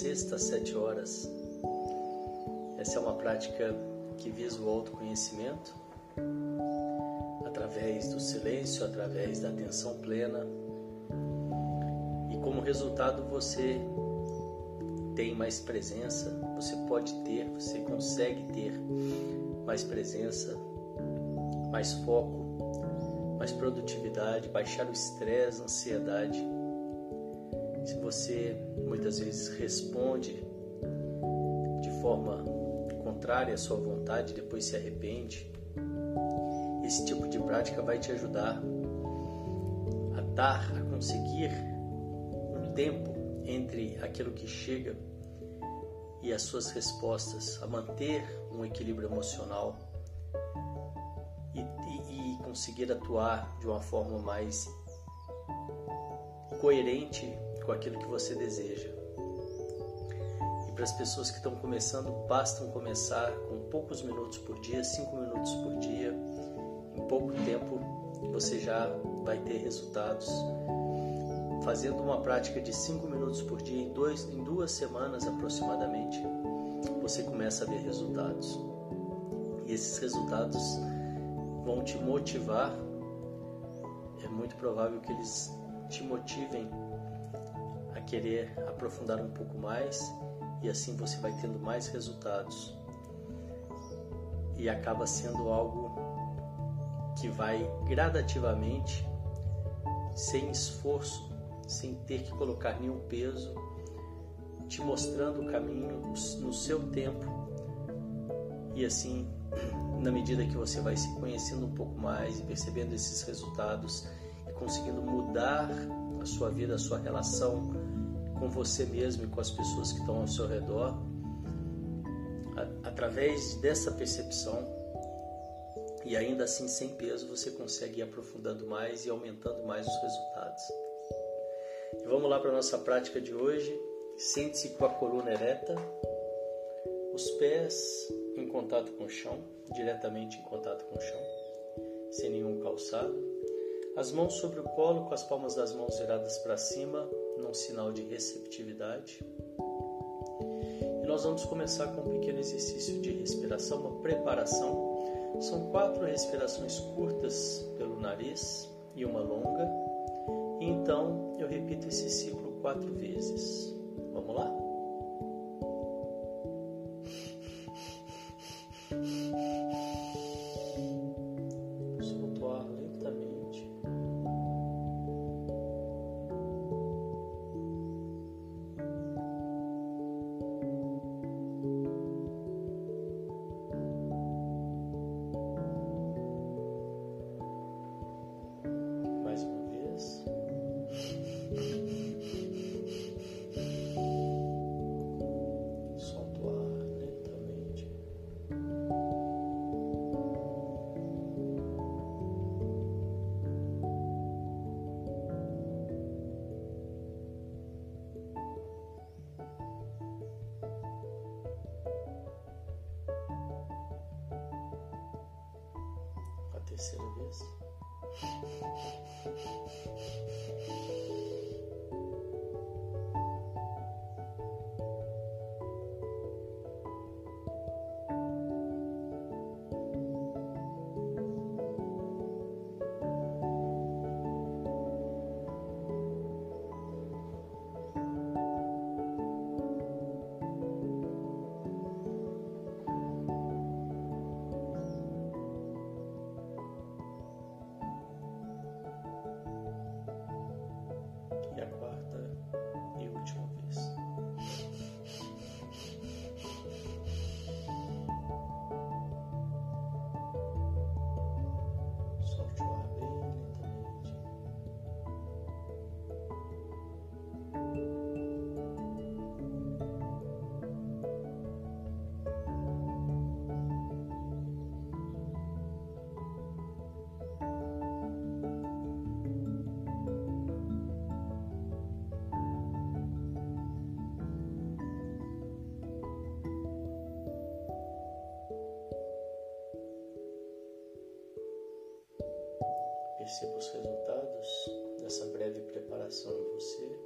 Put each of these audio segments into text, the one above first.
sexta às sete horas. Essa é uma prática que visa o autoconhecimento através do silêncio, através da atenção plena e como resultado você tem mais presença, você pode ter, você consegue ter mais presença, mais foco, mais produtividade, baixar o estresse, a ansiedade. Se você muitas vezes responde de forma contrária à sua vontade, depois se arrepende, esse tipo de prática vai te ajudar a dar, a conseguir um tempo entre aquilo que chega e as suas respostas, a manter um equilíbrio emocional e, e, e conseguir atuar de uma forma mais coerente com aquilo que você deseja. E para as pessoas que estão começando, bastam começar com poucos minutos por dia, cinco minutos por dia. Em pouco tempo você já vai ter resultados. Fazendo uma prática de cinco minutos por dia em, dois, em duas semanas aproximadamente, você começa a ver resultados. E esses resultados vão te motivar. É muito provável que eles te motivem querer aprofundar um pouco mais e assim você vai tendo mais resultados. E acaba sendo algo que vai gradativamente, sem esforço, sem ter que colocar nenhum peso, te mostrando o caminho no seu tempo. E assim, na medida que você vai se conhecendo um pouco mais e percebendo esses resultados e conseguindo mudar a sua vida, a sua relação com você mesmo e com as pessoas que estão ao seu redor, através dessa percepção e ainda assim sem peso, você consegue ir aprofundando mais e aumentando mais os resultados. E vamos lá para a nossa prática de hoje. Sente-se com a coluna ereta, os pés em contato com o chão, diretamente em contato com o chão, sem nenhum calçado. As mãos sobre o colo, com as palmas das mãos viradas para cima, num sinal de receptividade. E nós vamos começar com um pequeno exercício de respiração, uma preparação. São quatro respirações curtas pelo nariz e uma longa. E então eu repito esse ciclo quatro vezes. Vamos lá? Perceba os resultados dessa breve preparação em você.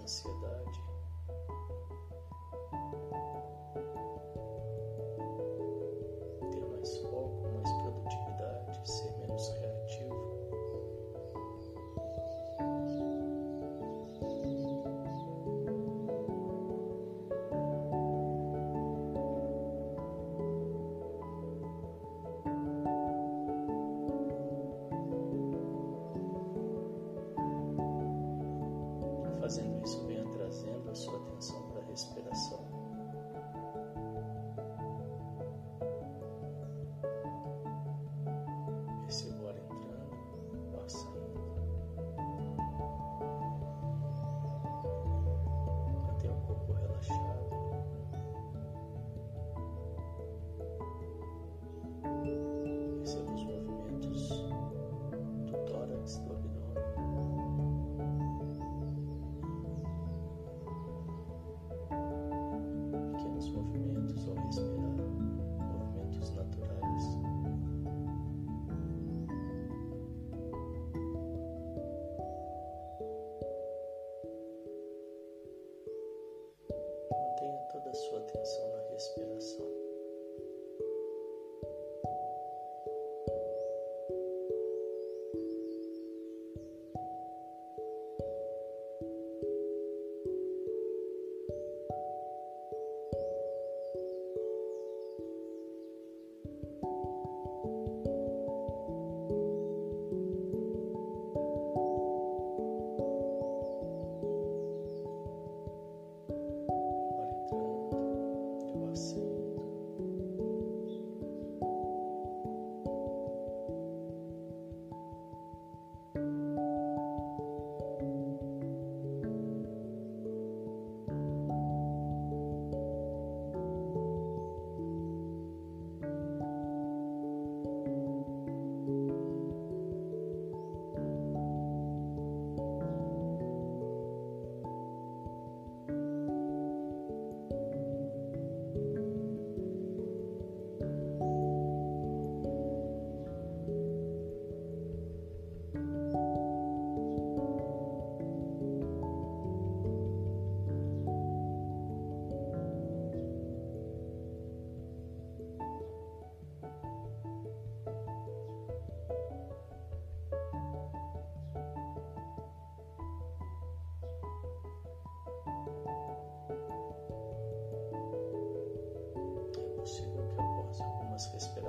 Ansiedade.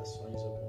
ações ou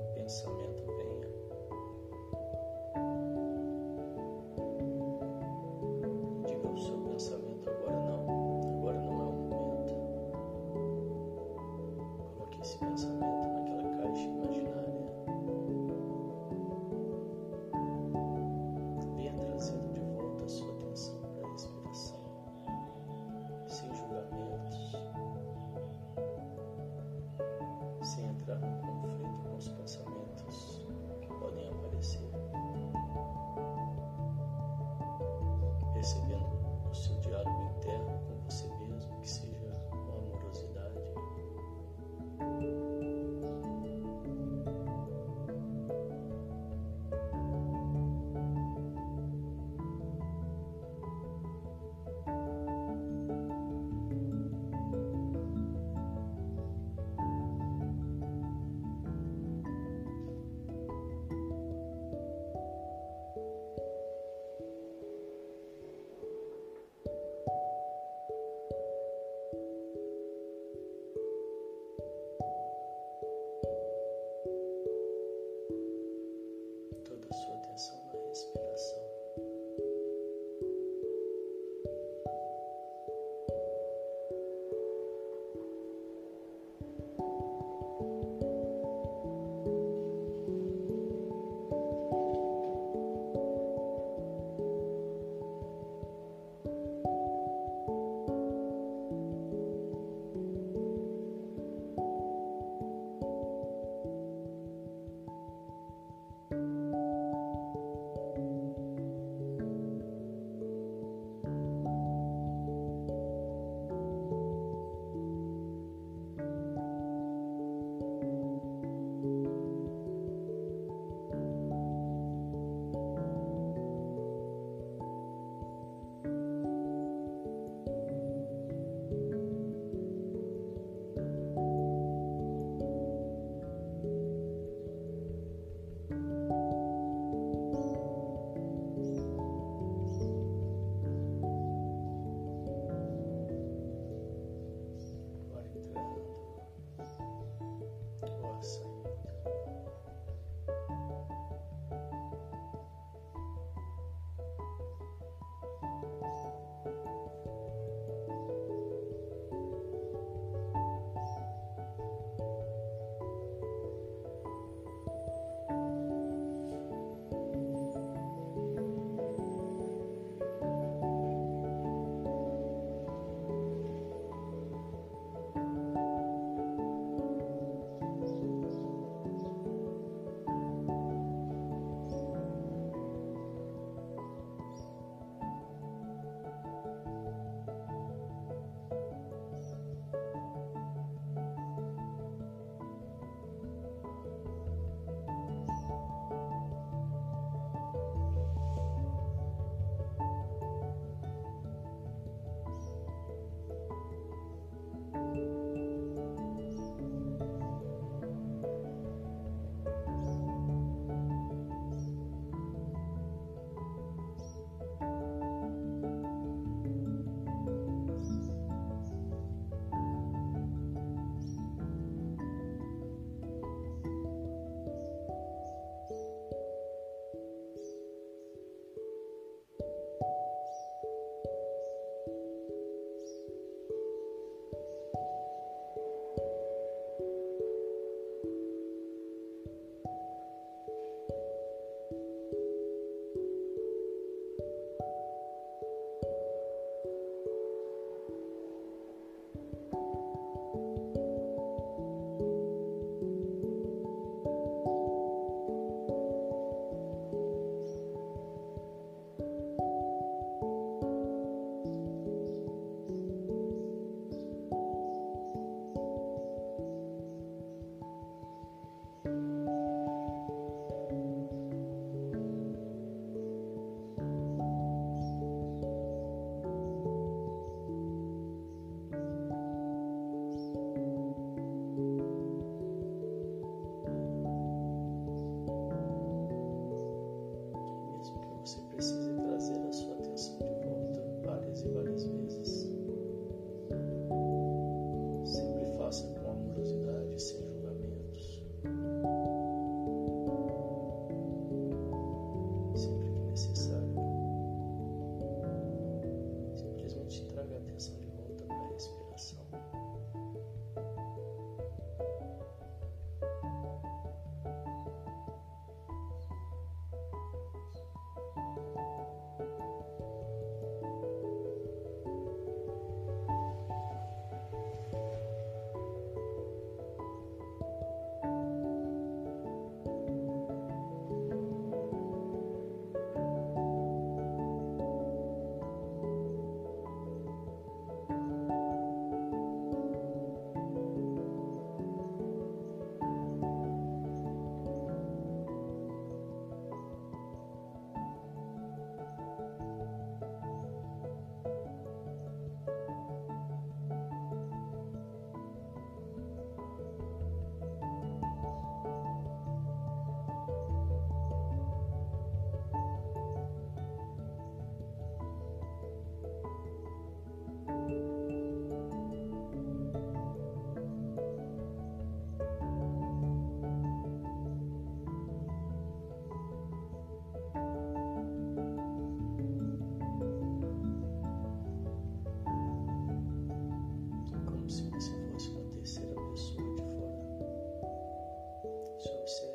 So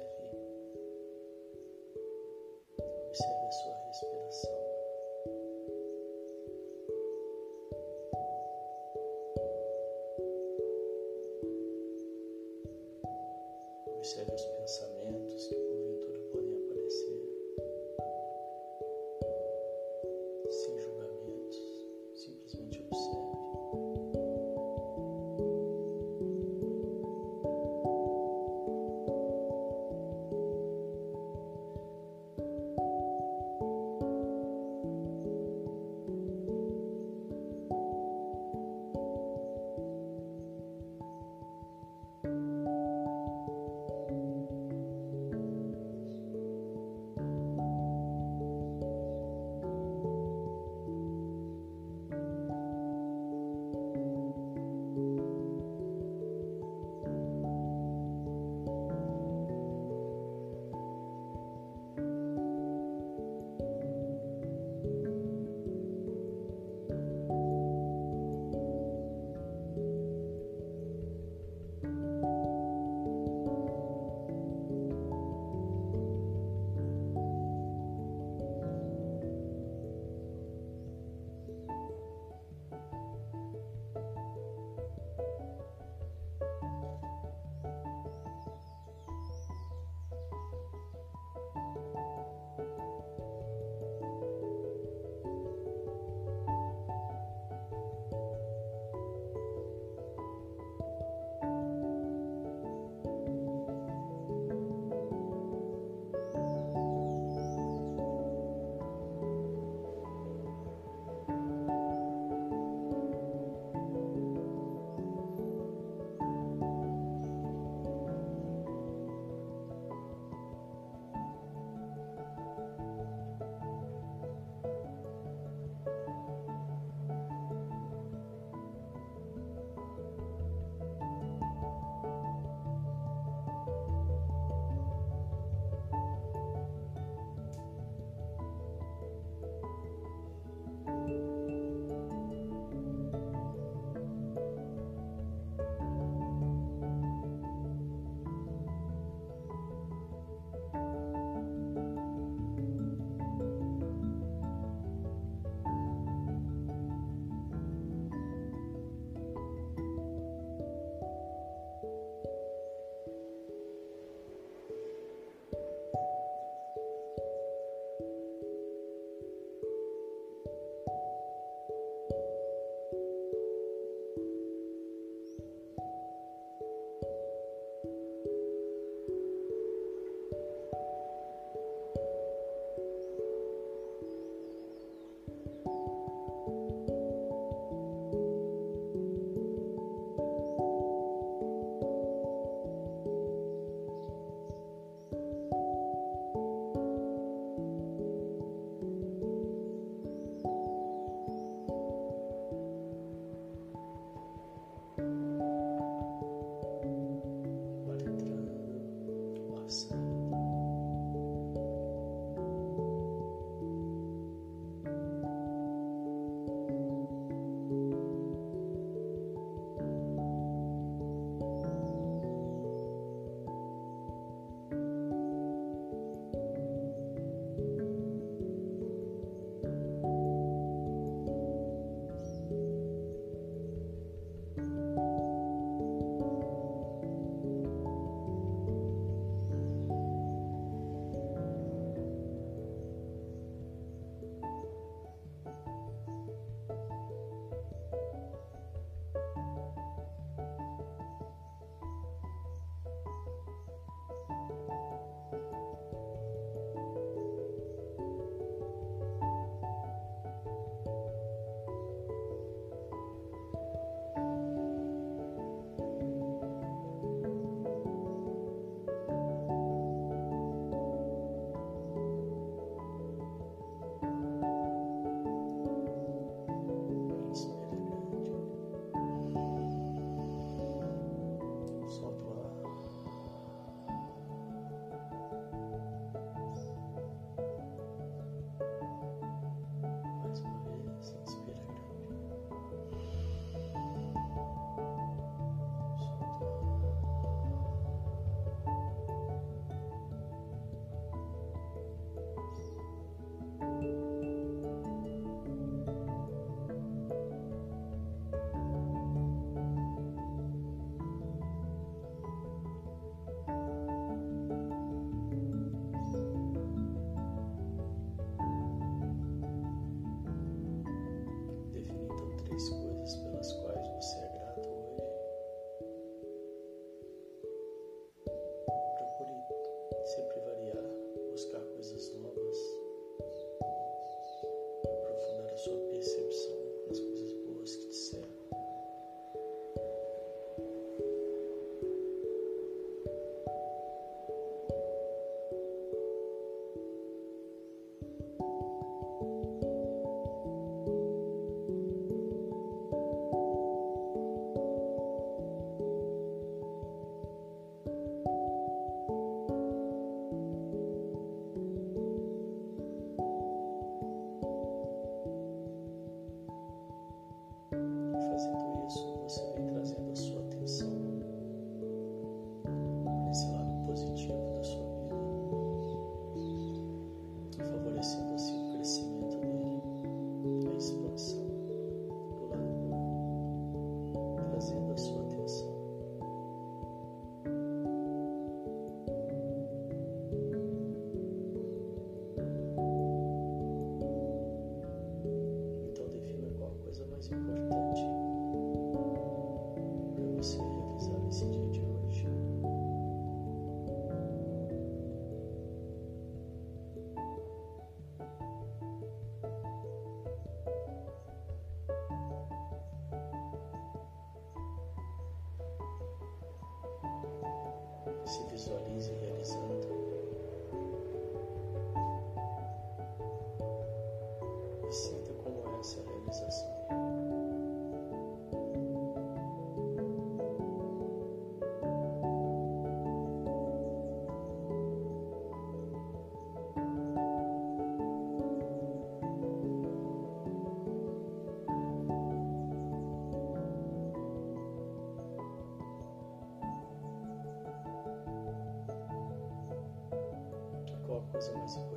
consumers.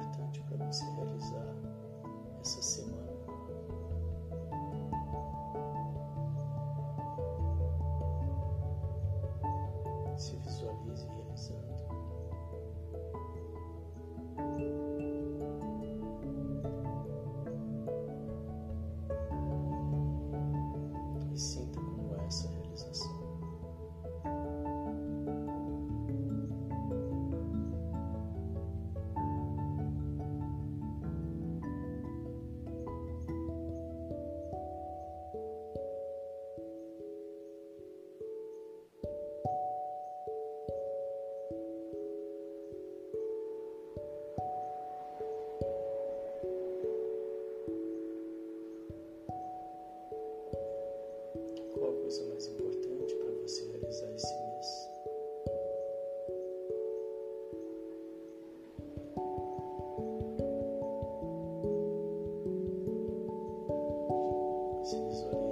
see you.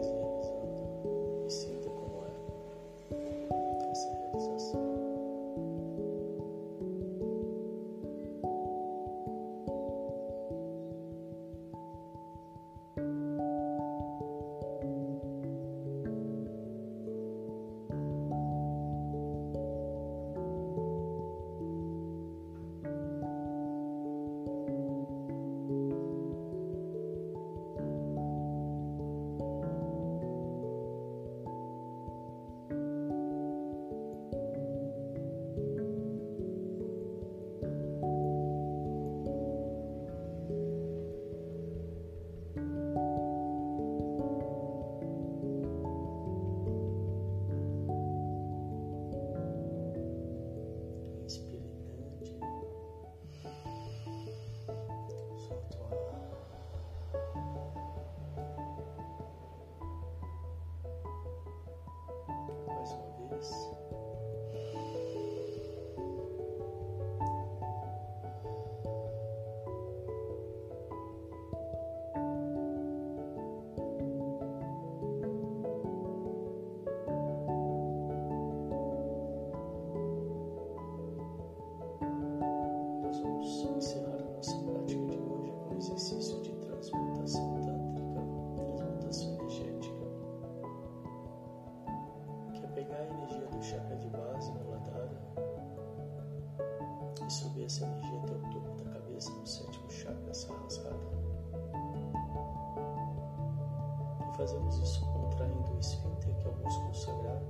fazemos isso contraindo o esfíncter, que é o músculo sagrado,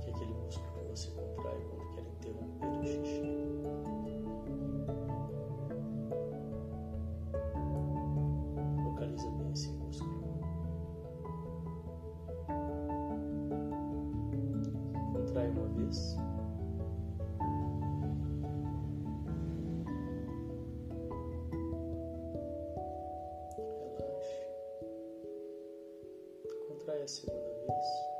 que é aquele músculo que você contrai quando quer interromper a segunda vez.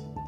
lives.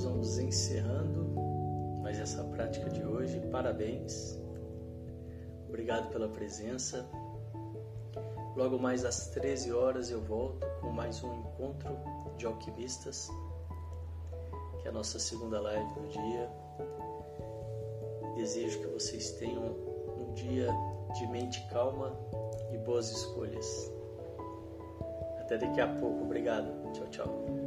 Nós vamos encerrando mais essa prática de hoje. Parabéns. Obrigado pela presença. Logo mais às 13 horas eu volto com mais um encontro de alquimistas, que é a nossa segunda live do dia. Desejo que vocês tenham um dia de mente calma e boas escolhas. Até daqui a pouco. Obrigado. Tchau, tchau.